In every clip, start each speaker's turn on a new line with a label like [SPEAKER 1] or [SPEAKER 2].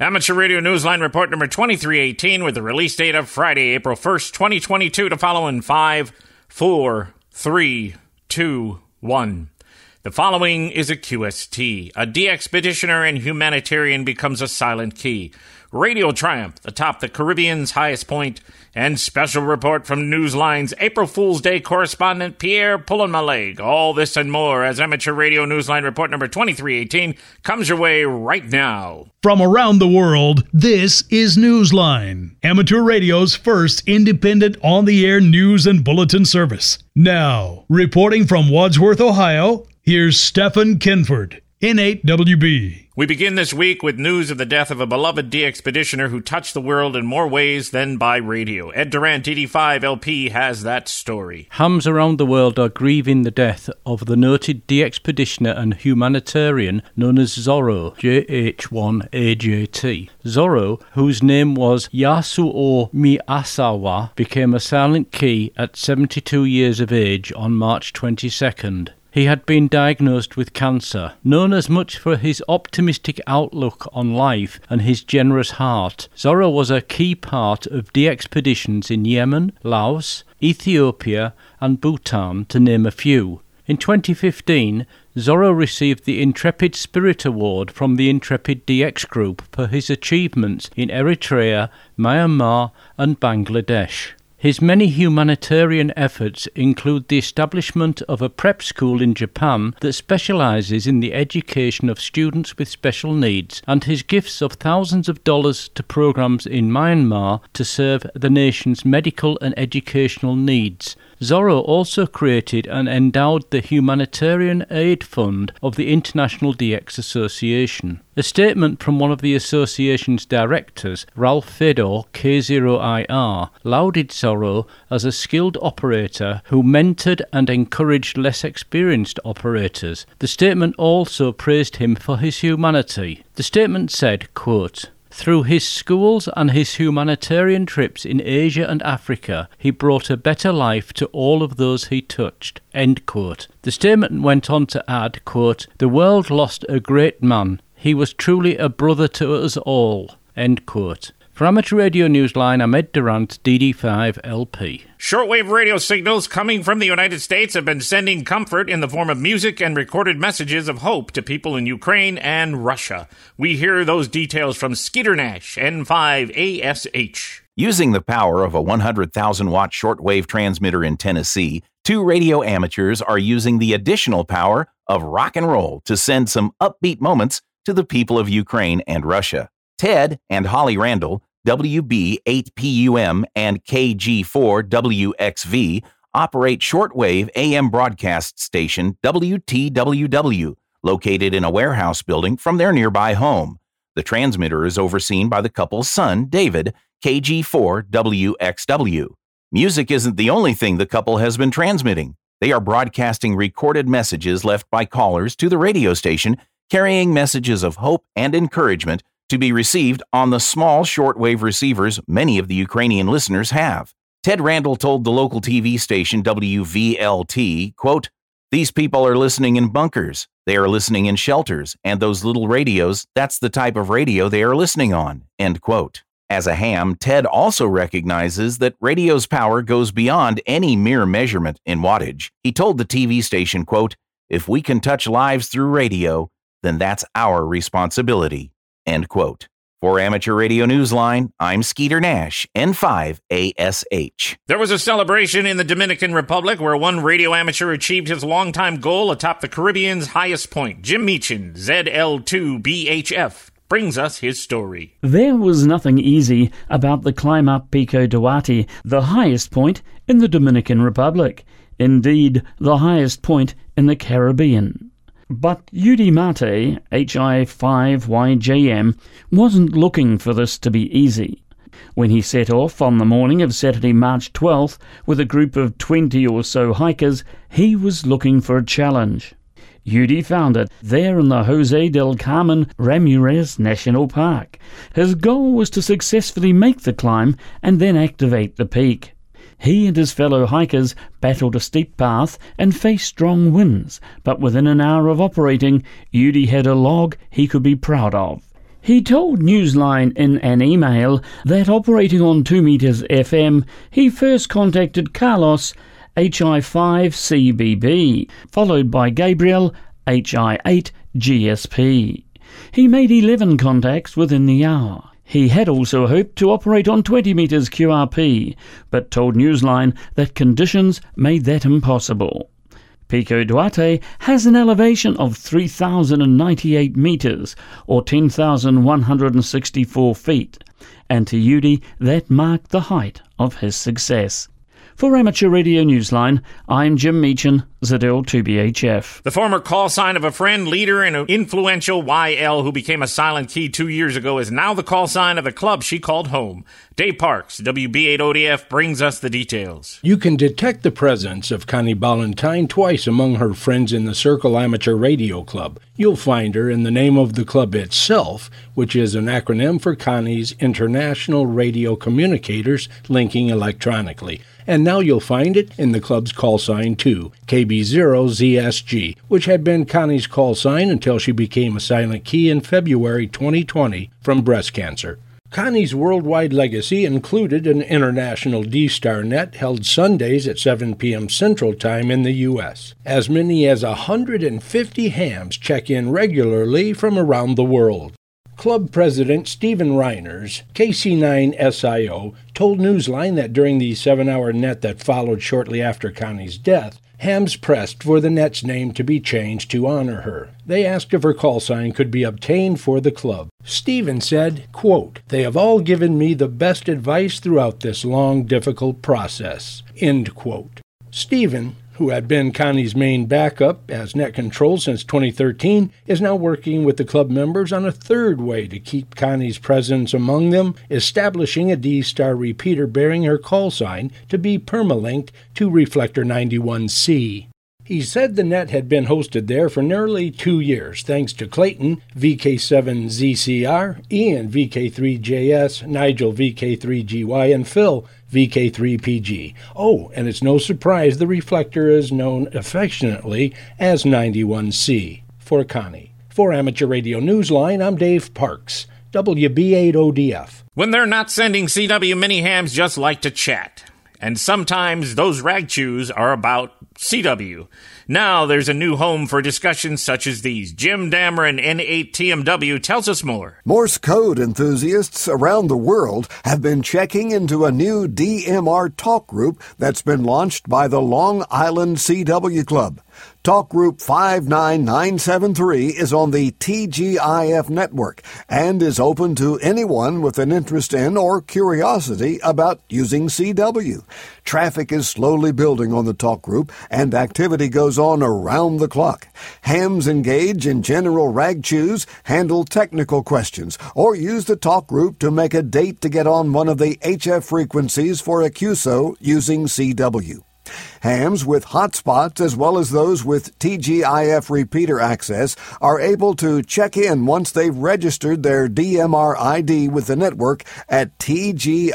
[SPEAKER 1] Amateur Radio Newsline report number 2318 with the release date of Friday, April 1st, 2022 to follow in 5, 4, 3, 2, 1. The following is a QST. A DXpeditioner and humanitarian becomes a silent key. Radio Triumph atop the Caribbean's highest point, and special report from Newsline's April Fool's Day correspondent Pierre Pullenmaleg. All this and more as Amateur Radio Newsline report number 2318 comes your way right now.
[SPEAKER 2] From around the world, this is Newsline, Amateur Radio's first independent on the air news and bulletin service. Now, reporting from Wadsworth, Ohio, here's Stephen Kinford, N8WB.
[SPEAKER 1] We begin this week with news of the death of a beloved DXpeditioner who touched the world in more ways than by radio. Ed Durrant, DD5 LP, has that story.
[SPEAKER 3] Hams around the world are grieving the death of the noted DXpeditioner and humanitarian known as Zorro, JH1AJT. Zorro, whose name was Yasuo Miyazawa, became a silent key at 72 years of age on March 22nd. He had been diagnosed with cancer. Known as much for his optimistic outlook on life and his generous heart, Zorro was a key part of DXpeditions in Yemen, Laos, Ethiopia, and Bhutan, to name a few. In 2015, Zorro received the Intrepid Spirit Award from the Intrepid DX Group for his achievements in Eritrea, Myanmar, and Bangladesh. His many humanitarian efforts include the establishment of a prep school in Japan that specializes in the education of students with special needs, and his gifts of thousands of dollars to programs in Myanmar to serve the nation's medical and educational needs. Zorro also created and endowed the Humanitarian Aid Fund of the International DX Association. A statement from one of the association's directors, Ralph Fedor, K0IR, lauded Zorro as a skilled operator who mentored and encouraged less experienced operators. The statement also praised him for his humanity. The statement said, quote, through his schools and his humanitarian trips in Asia and Africa, he brought a better life to all of those he touched. The statement went on to add, quote, The world lost a great man. He was truly a brother to us all. End quote. For Amateur Radio Newsline, I'm Ed Durrant, DD5LP.
[SPEAKER 1] Shortwave radio signals coming from the United States have been sending comfort in the form of music and recorded messages of hope to people in Ukraine and Russia. We hear those details from Skeeter Nash, N5ASH.
[SPEAKER 4] Using the power of a 100,000 watt shortwave transmitter in Tennessee, two radio amateurs are using the additional power of rock and roll to send some upbeat moments to the people of Ukraine and Russia. Ted and Holly Randall WB8PUM and KG4WXV operate shortwave AM broadcast station WTWW, located in a warehouse building from their nearby home. The transmitter is overseen by the couple's son, David, KG4WXW. Music isn't the only thing the couple has been transmitting. They are broadcasting recorded messages left by callers to the radio station, carrying messages of hope and encouragement to be received on the small shortwave receivers many of the Ukrainian listeners have. Ted Randall told the local TV station WVLT, quote, These people are listening in bunkers. They are listening in shelters, and those little radios, that's the type of radio they are listening on. End quote. As a ham, Ted also recognizes that radio's power goes beyond any mere measurement in wattage. He told the TV station, quote, If we can touch lives through radio, then that's our responsibility. End quote. For Amateur Radio Newsline, I'm Skeeter Nash, N5ASH.
[SPEAKER 1] There was a celebration in the Dominican Republic where one radio amateur achieved his longtime goal atop the Caribbean's highest point. Jim Meachen, ZL2BHF, brings us his story.
[SPEAKER 5] There was nothing easy about the climb up Pico Duarte, the highest point in the Dominican Republic. Indeed, the highest point in the Caribbean. But Udi Mate, HI5YJM, wasn't looking for this to be easy. When he set off on the morning of Saturday, March 12th, with a group of 20 or so hikers, he was looking for a challenge. Udi found it there in the Jose del Carmen Ramirez National Park. His goal was to successfully make the climb and then activate the peak. He and his fellow hikers battled a steep path and faced strong winds, but within an hour of operating, Udi had a log he could be proud of. He told Newsline in an email that operating on 2 meters FM, he first contacted Carlos HI5CBB, followed by Gabriel HI8GSP. He made 11 contacts within the hour. He had also hoped to operate on 20 metres QRP, but told Newsline that conditions made that impossible. Pico Duarte has an elevation of 3,098 metres, or 10,164 feet, and to Udi that marked the height of his success. For Amateur Radio Newsline, I'm Jim Meachen, Zadil 2BHF.
[SPEAKER 1] The former call sign of a friend, leader, and influential YL who became a silent key two years ago is now the call sign of the club she called home. Dave Parks, WB8ODF, brings us the details.
[SPEAKER 6] You can detect the presence of Connie Ballantine twice among her friends in the Circle Amateur Radio Club. You'll find her in the name of the club itself, which is an acronym for Connie's International Radio Communicators Linking Electronically and now you'll find it in the club's call sign too, KB0ZSG, which had been Connie's call sign until she became a silent key in February 2020 from breast cancer. Connie's worldwide legacy included an international D-Star net held Sundays at 7 p.m. Central Time in the U.S. As many as 150 hams check in regularly from around the world. Club President Stephen Reiners, KC9SIO, told Newsline that during the seven hour net that followed shortly after Connie's death, Hams pressed for the net's name to be changed to honor her. They asked if her call sign could be obtained for the club. Stephen said, quote, They have all given me the best advice throughout this long, difficult process. End quote. Stephen, who had been Connie's main backup as net control since 2013, is now working with the club members on a third way to keep Connie's presence among them, establishing a D Star repeater bearing her call sign to be permalinked to Reflector 91C. He said the net had been hosted there for nearly two years, thanks to Clayton, VK7ZCR, Ian, VK3JS, Nigel, VK3GY, and Phil, VK3PG. Oh, and it's no surprise the reflector is known affectionately as 91C for Connie. For Amateur Radio Newsline, I'm Dave Parks, WB8ODF.
[SPEAKER 1] When they're not sending CW mini hams, just like to chat. And sometimes those rag chews are about CW. Now there's a new home for discussions such as these. Jim Dameron, N8TMW, tells us more.
[SPEAKER 7] Morse code enthusiasts around the world have been checking into a new DMR talk group that's been launched by the Long Island CW Club. Talk Group 59973 is on the TGIF network and is open to anyone with an interest in or curiosity about using CW. Traffic is slowly building on the talk group and activity goes on around the clock. Hams engage in general rag chews, handle technical questions, or use the talk group to make a date to get on one of the HF frequencies for a QSO using CW. Hams with hotspots as well as those with TGIF repeater access are able to check in once they've registered their DMR ID with the network at tgif.network.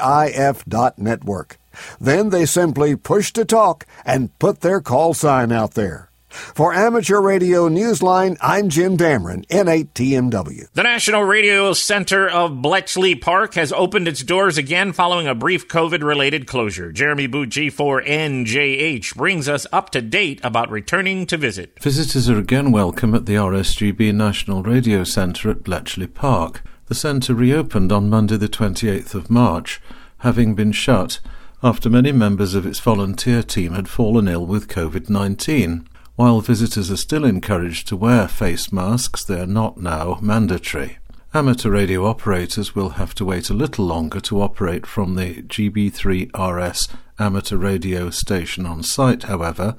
[SPEAKER 7] Then they simply push to talk and put their call sign out there. For Amateur Radio Newsline, I'm Jim Dameron, N8TMW.
[SPEAKER 1] The National Radio Center of Bletchley Park has opened its doors again following a brief COVID related closure. Jeremy Boot G4NJH brings us up to date about returning to visit.
[SPEAKER 8] Visitors are again welcome at the RSGB National Radio Center at Bletchley Park. The centre reopened on Monday, the 28th of March, having been shut after many members of its volunteer team had fallen ill with COVID 19. While visitors are still encouraged to wear face masks, they are not now mandatory. Amateur radio operators will have to wait a little longer to operate from the GB3RS amateur radio station on site, however,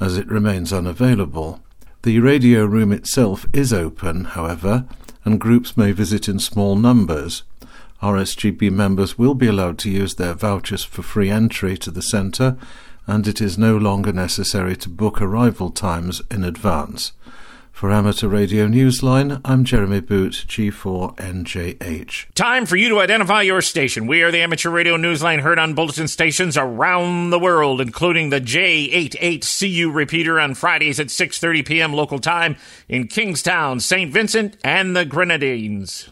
[SPEAKER 8] as it remains unavailable. The radio room itself is open, however, and groups may visit in small numbers. RSGB members will be allowed to use their vouchers for free entry to the centre and it is no longer necessary to book arrival times in advance. For Amateur Radio Newsline, I'm Jeremy Boot, G4NJH.
[SPEAKER 1] Time for you to identify your station. We are the Amateur Radio Newsline heard on bulletin stations around the world, including the J88CU repeater on Fridays at 6.30 p.m. local time in Kingstown, St. Vincent, and the Grenadines.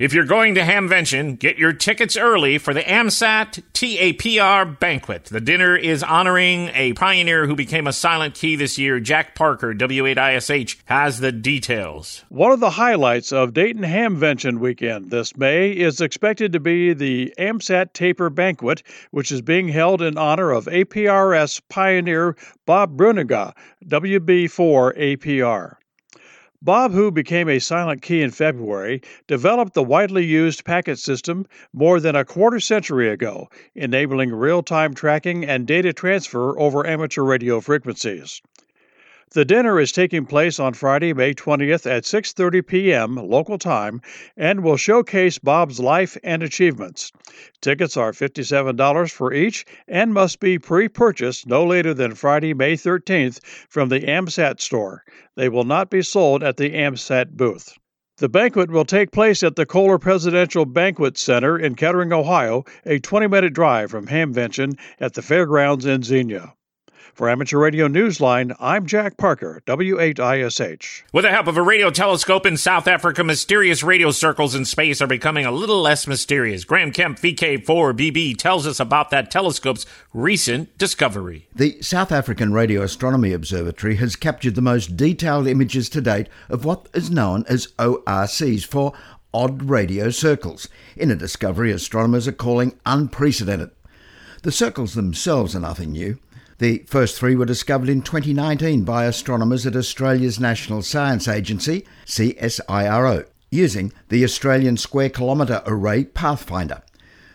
[SPEAKER 1] If you're going to Hamvention, get your tickets early for the AMSAT TAPR banquet. The dinner is honoring a pioneer who became a silent key this year. Jack Parker, W8ISH, has the details.
[SPEAKER 9] One of the highlights of Dayton Hamvention weekend this May is expected to be the AMSAT TAPR banquet, which is being held in honor of APRS pioneer Bob Bruninga, WB4 APR. Bob, who became a silent key in February, developed the widely used packet system more than a quarter century ago, enabling real time tracking and data transfer over amateur radio frequencies. The dinner is taking place on Friday, May 20th at 6:30 p.m. local time and will showcase Bob's life and achievements. Tickets are $57 for each and must be pre-purchased no later than Friday, May 13th from the AMSAT store. They will not be sold at the AMSAT booth. The banquet will take place at the Kohler Presidential Banquet Center in Kettering, Ohio, a 20 minute drive from Hamvention at the fairgrounds in Xenia. For Amateur Radio Newsline, I'm Jack Parker, W8ISH.
[SPEAKER 1] With the help of a radio telescope in South Africa, mysterious radio circles in space are becoming a little less mysterious. Graham Kemp, VK4BB, tells us about that telescope's recent discovery.
[SPEAKER 10] The South African Radio Astronomy Observatory has captured the most detailed images to date of what is known as ORCs for odd radio circles, in a discovery astronomers are calling unprecedented. The circles themselves are nothing new. The first three were discovered in 2019 by astronomers at Australia's National Science Agency, CSIRO, using the Australian Square Kilometre Array Pathfinder.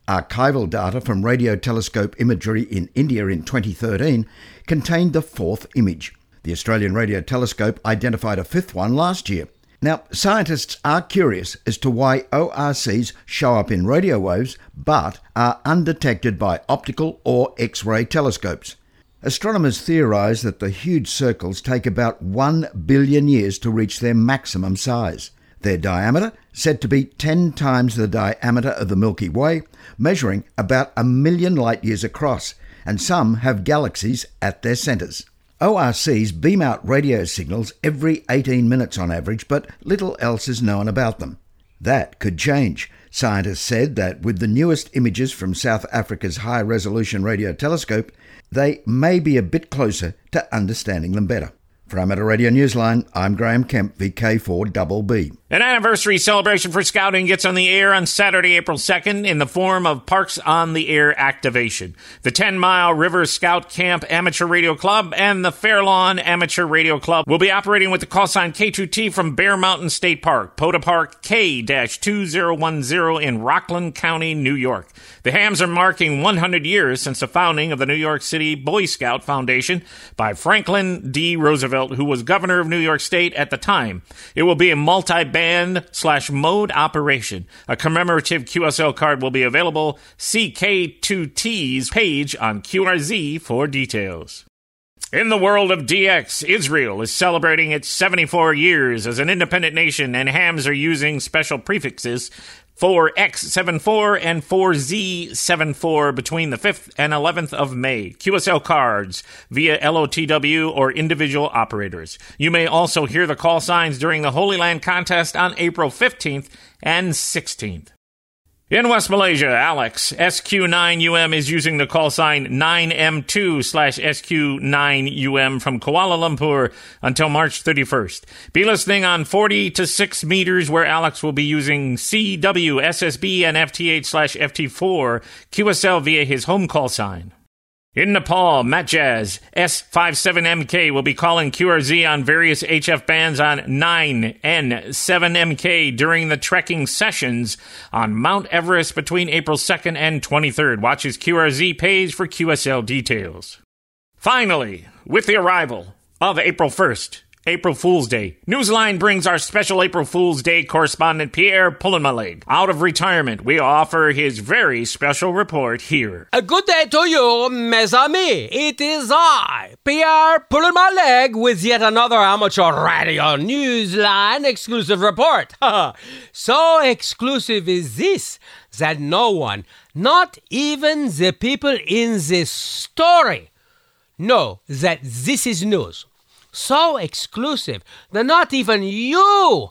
[SPEAKER 10] Archival data from radio telescope imagery in India in 2013 contained the fourth image. The Australian Radio Telescope identified a fifth one last year. Now, scientists are curious as to why ORCs show up in radio waves but are undetected by optical or X ray telescopes. Astronomers theorise that the huge circles take about 1 billion years to reach their maximum size. Their diameter, said to be 10 times the diameter of the Milky Way, measuring about a million light years across, and some have galaxies at their centres. ORCs beam out radio signals every 18 minutes on average, but little else is known about them. That could change. Scientists said that with the newest images from South Africa's high resolution radio telescope, they may be a bit closer to understanding them better. For Amateur Radio Newsline, I'm Graham Kemp, VK4BB.
[SPEAKER 1] An anniversary celebration for Scouting gets on the air on Saturday, April 2nd in the form of Parks on the Air activation. The 10 Mile River Scout Camp Amateur Radio Club and the Fairlawn Amateur Radio Club will be operating with the call sign K2T from Bear Mountain State Park, POTA Park K 2010 in Rockland County, New York. The Hams are marking 100 years since the founding of the New York City Boy Scout Foundation by Franklin D. Roosevelt, who was governor of New York State at the time. It will be a multi band slash mode operation. A commemorative QSL card will be available. See K2T's page on QRZ for details. In the world of DX, Israel is celebrating its 74 years as an independent nation, and hams are using special prefixes 4X74 and 4Z74 between the 5th and 11th of May. QSL cards via LOTW or individual operators. You may also hear the call signs during the Holy Land contest on April 15th and 16th. In West Malaysia, Alex, SQ9UM is using the call sign 9M2 slash SQ9UM from Kuala Lumpur until March 31st. Be listening on 40 to 6 meters where Alex will be using CW, SSB, and FT8 slash FT4 QSL via his home call sign. In Nepal, Matjaz S57MK will be calling QRZ on various HF bands on 9N7MK during the trekking sessions on Mount Everest between April 2nd and 23rd. Watch his QRZ page for QSL details. Finally, with the arrival of April 1st, April Fool's Day. Newsline brings our special April Fool's Day correspondent Pierre Pullenmaleg out of retirement. We offer his very special report here.
[SPEAKER 11] A good day to you, mes amis. It is I, Pierre Pullenmaleg, with yet another amateur radio Newsline exclusive report. so exclusive is this that no one, not even the people in this story, know that this is news so exclusive that not even you,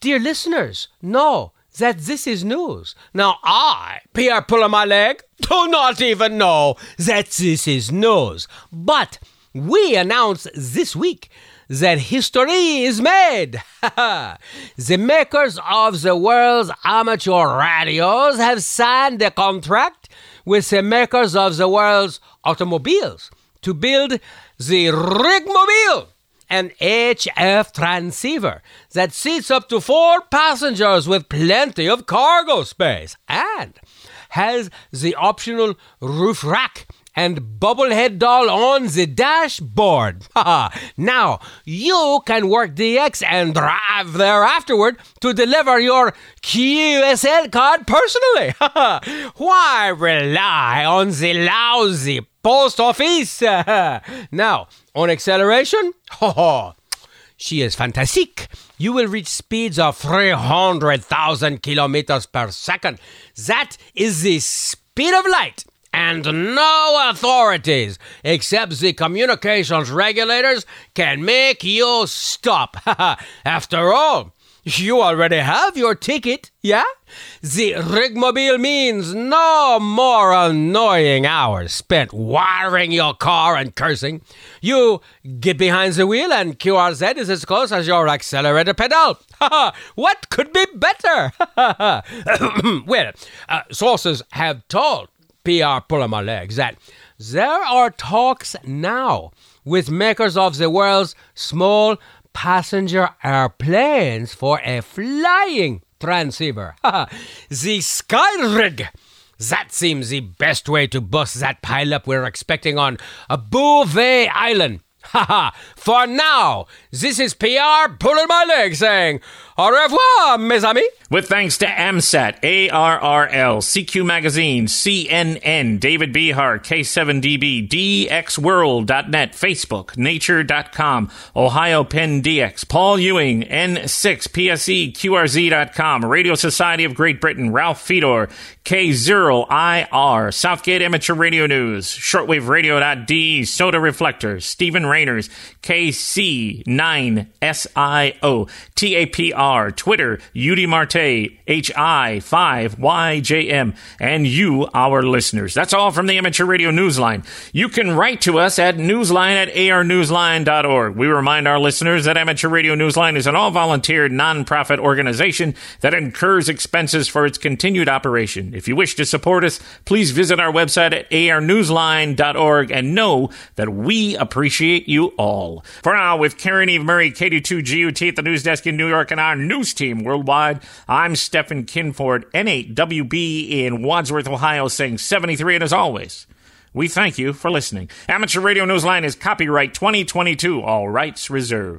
[SPEAKER 11] dear listeners, know that this is news. Now, I, Pierre pulling my leg, do not even know that this is news. But we announced this week that history is made. the makers of the world's amateur radios have signed a contract with the makers of the world's automobiles to build the Rigmobile an HF transceiver that seats up to four passengers with plenty of cargo space and has the optional roof rack and bobblehead doll on the dashboard. now, you can work DX and drive there afterward to deliver your QSL card personally. Why rely on the lousy post office? now, on acceleration, she is fantastic. You will reach speeds of 300,000 kilometers per second. That is the speed of light and no authorities except the communications regulators can make you stop. After all, you already have your ticket, yeah? The rigmobile means no more annoying hours spent wiring your car and cursing. You get behind the wheel and QRZ is as close as your accelerator pedal. what could be better? well, uh, sources have told PR pulling my legs that there are talks now with makers of the world's small passenger airplanes for a flying transceiver. the Skyrig. That seems the best way to bust that pileup we're expecting on a Bouvet Island. Haha, for now, this is PR pulling my leg saying, Au revoir, mes amis.
[SPEAKER 1] With thanks to AMSAT, ARRL, CQ Magazine, CNN, David Behar, K7DB, DXWorld.net, Facebook, Nature.com, Ohio Penn DX, Paul Ewing, N6PSE, QRZ.com, Radio Society of Great Britain, Ralph Fedor, K0IR, Southgate Amateur Radio News, Shortwave Shortwaveradio.de, Soda Reflector, Stephen Rainers, KC9SIO, TAPR, Twitter, UD Marte, HI5YJM, and you, our listeners. That's all from the Amateur Radio Newsline. You can write to us at newsline at arnewsline.org. We remind our listeners that Amateur Radio Newsline is an all volunteer nonprofit organization that incurs expenses for its continued operation. If you wish to support us, please visit our website at arnewsline.org and know that we appreciate you all. For now, with Caryn Eve Murray, KD2GUT at the news desk in New York, and our news team worldwide, I'm Stephen Kinford, N8WB in Wadsworth, Ohio, saying 73. And as always, we thank you for listening. Amateur Radio Newsline is copyright 2022, all rights reserved.